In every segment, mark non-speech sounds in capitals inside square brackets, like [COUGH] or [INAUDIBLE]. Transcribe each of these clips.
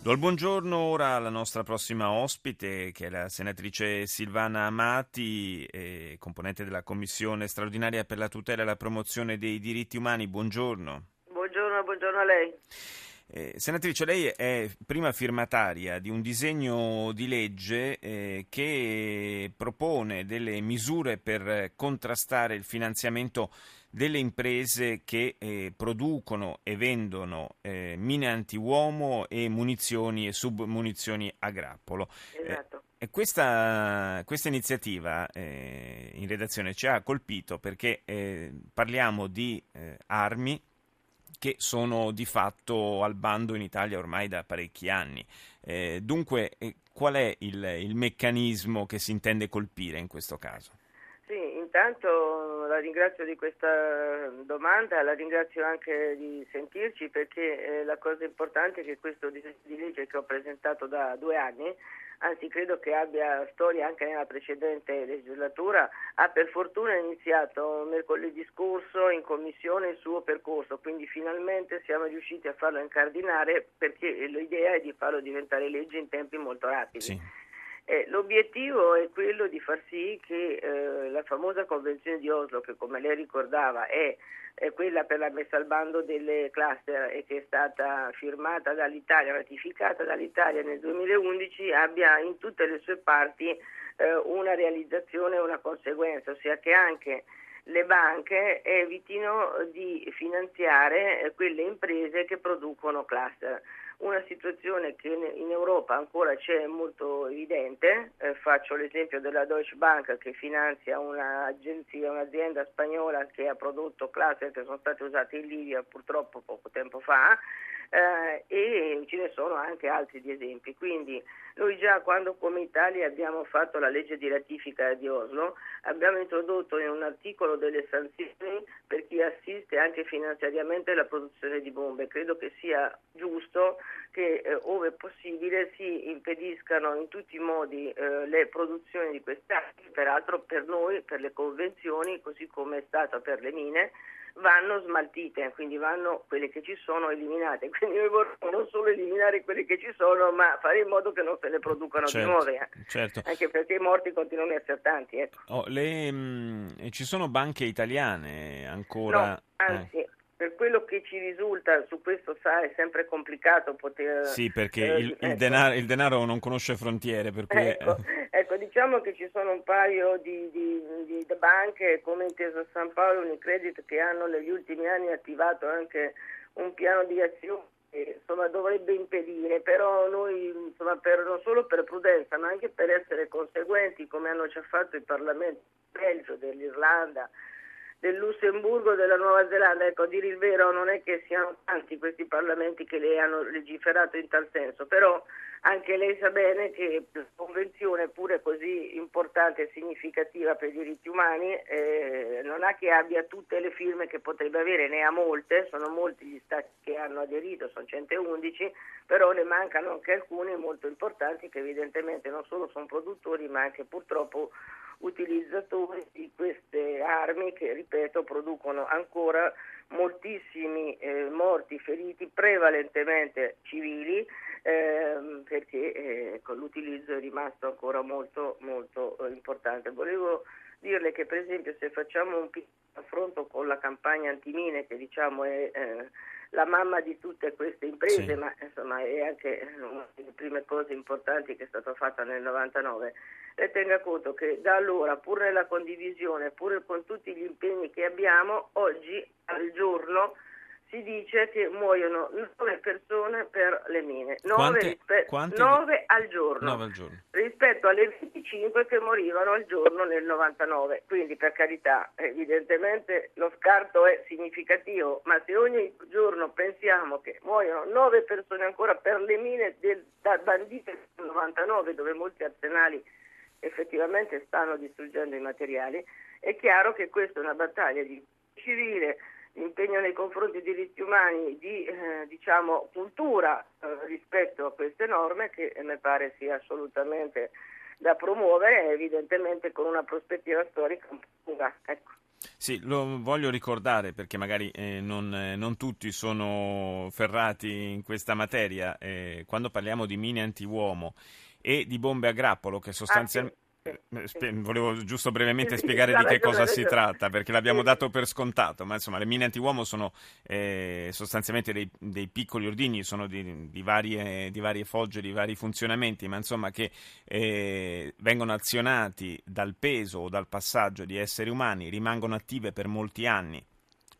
Do il buongiorno ora alla nostra prossima ospite, che è la senatrice Silvana Amati, eh, componente della Commissione straordinaria per la tutela e la promozione dei diritti umani. Buongiorno. Buongiorno, buongiorno a lei. Eh, senatrice, lei è prima firmataria di un disegno di legge eh, che propone delle misure per contrastare il finanziamento delle imprese che eh, producono e vendono eh, mine antiuomo e munizioni e submunizioni a grappolo. Esatto. E questa, questa iniziativa eh, in redazione ci ha colpito perché eh, parliamo di eh, armi che sono di fatto al bando in Italia ormai da parecchi anni. Eh, dunque, qual è il, il meccanismo che si intende colpire in questo caso? Intanto la ringrazio di questa domanda, la ringrazio anche di sentirci perché eh, la cosa importante è che questo disegno di legge che ho presentato da due anni, anzi credo che abbia storia anche nella precedente legislatura, ha per fortuna iniziato mercoledì scorso in commissione il suo percorso, quindi finalmente siamo riusciti a farlo incardinare perché l'idea è di farlo diventare legge in tempi molto rapidi. Sì. Eh, l'obiettivo è quello di far sì che eh, la famosa Convenzione di Oslo, che come lei ricordava è, è, quella per la messa al bando delle cluster e che è stata firmata dall'Italia, ratificata dall'Italia nel 2011, abbia in tutte le sue parti eh, una realizzazione e una conseguenza, ossia che anche le banche evitino di finanziare eh, quelle imprese che producono cluster una situazione che in Europa ancora c'è molto evidente, eh, faccio l'esempio della Deutsche Bank che finanzia un'agenzia, un'azienda spagnola che ha prodotto cluster che sono state usate in Libia purtroppo poco tempo fa, eh, e ce ne sono anche altri di esempi. Quindi noi già quando come Italia abbiamo fatto la legge di ratifica di Oslo abbiamo introdotto in un articolo delle sanzioni per chi assiste anche finanziariamente alla produzione di bombe. Credo che sia giusto che eh, ove possibile si impediscano in tutti i modi eh, le produzioni di queste armi, peraltro per noi, per le convenzioni, così come è stato per le mine, vanno smaltite, quindi vanno quelle che ci sono eliminate. [LAUGHS] Quindi noi vorremmo non solo eliminare quelle che ci sono, ma fare in modo che non se ne producano certo, di nuove. Eh. Certo. Anche perché i morti continuano a essere tanti. Ecco. Oh, le, mh, mm, ci sono banche italiane ancora? No, anzi, eh quello che ci risulta, su questo sa, è sempre complicato poter... Sì, perché eh, il, il, ecco. denaro, il, denaro, non conosce frontiere, per cui... Ecco, ecco, diciamo che ci sono un paio di, di, di, di banche come Intesa San Paolo e Unicredit che hanno negli ultimi anni attivato anche un piano di azione che insomma, dovrebbe impedire, però noi insomma, per, non solo per prudenza ma anche per essere conseguenti come hanno già fatto il Parlamento del Belgio, dell'Irlanda, del Lussemburgo, della Nuova Zelanda. Ecco, a dire il vero non è che siano tanti questi parlamenti che le hanno legiferato in tal senso, però anche lei sa bene che la convenzione, pure così importante e significativa per i diritti umani, eh, non ha che abbia tutte le firme che potrebbe avere, ne ha molte, sono molti gli stati che hanno aderito, sono 111, però ne mancano anche alcuni molto importanti che evidentemente non solo sono produttori ma anche purtroppo utilizzatori di queste armi che, ripeto, producono ancora moltissimi eh, morti, feriti, prevalentemente civili, ehm, perché eh, l'utilizzo è rimasto ancora molto, molto eh, importante. Volevo dirle che per esempio se facciamo un piccolo affronto con la campagna antimine che diciamo è eh, la mamma di tutte queste imprese, sì. ma insomma è anche una delle prime cose importanti che è stata fatta nel 99. E tenga conto che da allora, pur nella condivisione, pur con tutti gli impegni che abbiamo, oggi al giorno si dice che muoiono 9 persone per le mine, 9, rispe- 9 al, giorno, 9 al giorno rispetto alle 25 che morivano al giorno nel 99. Quindi per carità, evidentemente lo scarto è significativo, ma se ogni giorno pensiamo che muoiono 9 persone ancora per le mine del, da bandite del 99 dove molti arsenali effettivamente stanno distruggendo i materiali, è chiaro che questa è una battaglia di civile impegno nei confronti dei diritti umani, di eh, diciamo, cultura eh, rispetto a queste norme che mi pare sia assolutamente da promuovere, evidentemente con una prospettiva storica un po' lunga. Ecco. Sì, lo voglio ricordare perché magari eh, non, eh, non, tutti sono ferrati in questa materia. Eh, quando parliamo di mine antiuomo e di bombe a grappolo, che sostanzialmente. Ah, sì eh, volevo giusto brevemente spiegare di che cosa si tratta, perché l'abbiamo dato per scontato, ma insomma le mine antiuomo sono eh, sostanzialmente dei, dei, piccoli ordigni, sono di, di, varie, di, varie, fogge, di vari funzionamenti, ma insomma che eh, vengono azionati dal peso o dal passaggio di esseri umani, rimangono attive per molti anni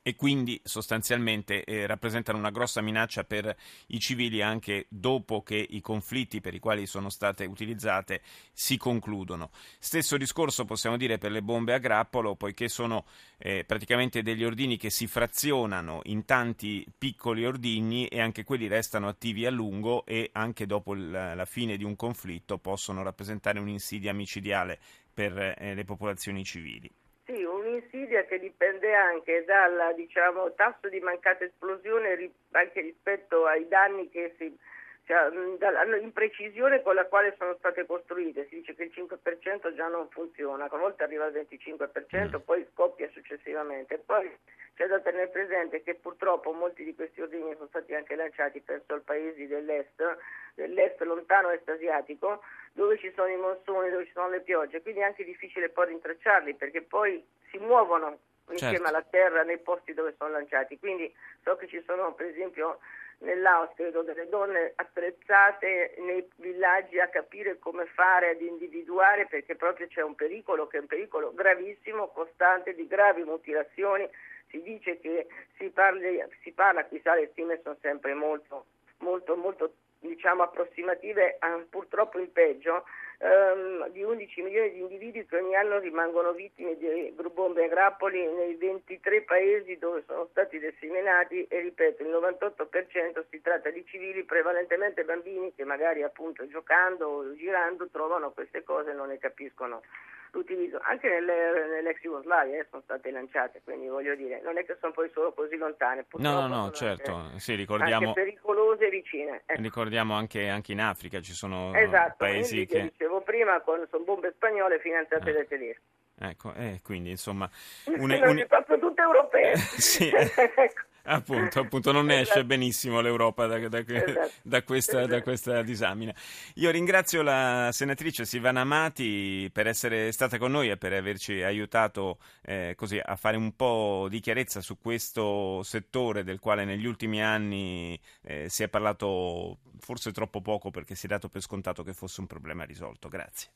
e quindi sostanzialmente eh, rappresentano una grossa minaccia per i civili anche dopo che i conflitti per i quali sono state utilizzate si concludono. Stesso discorso possiamo dire per le bombe a grappolo, poiché sono eh, praticamente degli ordini che si frazionano in tanti piccoli ordigni e anche quelli restano attivi a lungo e anche dopo il, la fine di un conflitto possono rappresentare un'insidia micidiale per eh, le popolazioni civili. Sì, un'insidia che dipende anche dal diciamo, tasso di mancata esplosione anche rispetto ai danni che si cioè, dall'imprecisione con la quale sono state costruite, si dice che il 5% già non funziona, a volte arriva al 25%, mm. poi scoppia successivamente. Poi c'è da tenere presente che purtroppo molti di questi ordini sono stati anche lanciati verso i paesi dell'est, dell'est lontano est asiatico, dove ci sono i monsoni, dove ci sono le piogge, quindi è anche difficile poi rintracciarli perché poi si muovono insieme certo. alla terra nei posti dove sono lanciati. Quindi so che ci sono per esempio nell'Aus credo delle donne attrezzate nei villaggi a capire come fare ad individuare perché proprio c'è un pericolo che è un pericolo gravissimo, costante di gravi mutilazioni. Si dice che si, parli, si parla, chissà le stime sono sempre molto, molto, molto diciamo, approssimative, purtroppo in peggio, ehm, di 11 milioni di individui che ogni anno rimangono vittime di bombe a grappoli nei 23 paesi dove sono stati disseminati e ripeto il 98% si tratta di civili, prevalentemente bambini che magari appunto giocando o girando trovano queste cose e non ne capiscono l'utilizzo. Anche nelle, nell'ex Jugoslavia eh, sono state lanciate, quindi voglio dire, non è che sono poi solo così lontane. No, no, no, certo, sì, ricordiamo... Anche pericolose e vicine. Ecco. Ricordiamo anche, anche, in Africa ci sono esatto, paesi che... dicevo prima, con, sono bombe spagnole finanziate eh. dai tedeschi. Ecco, eh, quindi insomma... Un, un... proprio tutte europee. [LAUGHS] sì. [LAUGHS] ecco. Appunto, appunto, non esce esatto. benissimo l'Europa da, da, esatto. da, questa, da, questa, disamina. Io ringrazio la senatrice Silvana Amati per essere stata con noi e per averci aiutato eh, così, a fare un po' di chiarezza su questo settore del quale negli ultimi anni eh, si è parlato forse troppo poco perché si è dato per scontato che fosse un problema risolto. Grazie.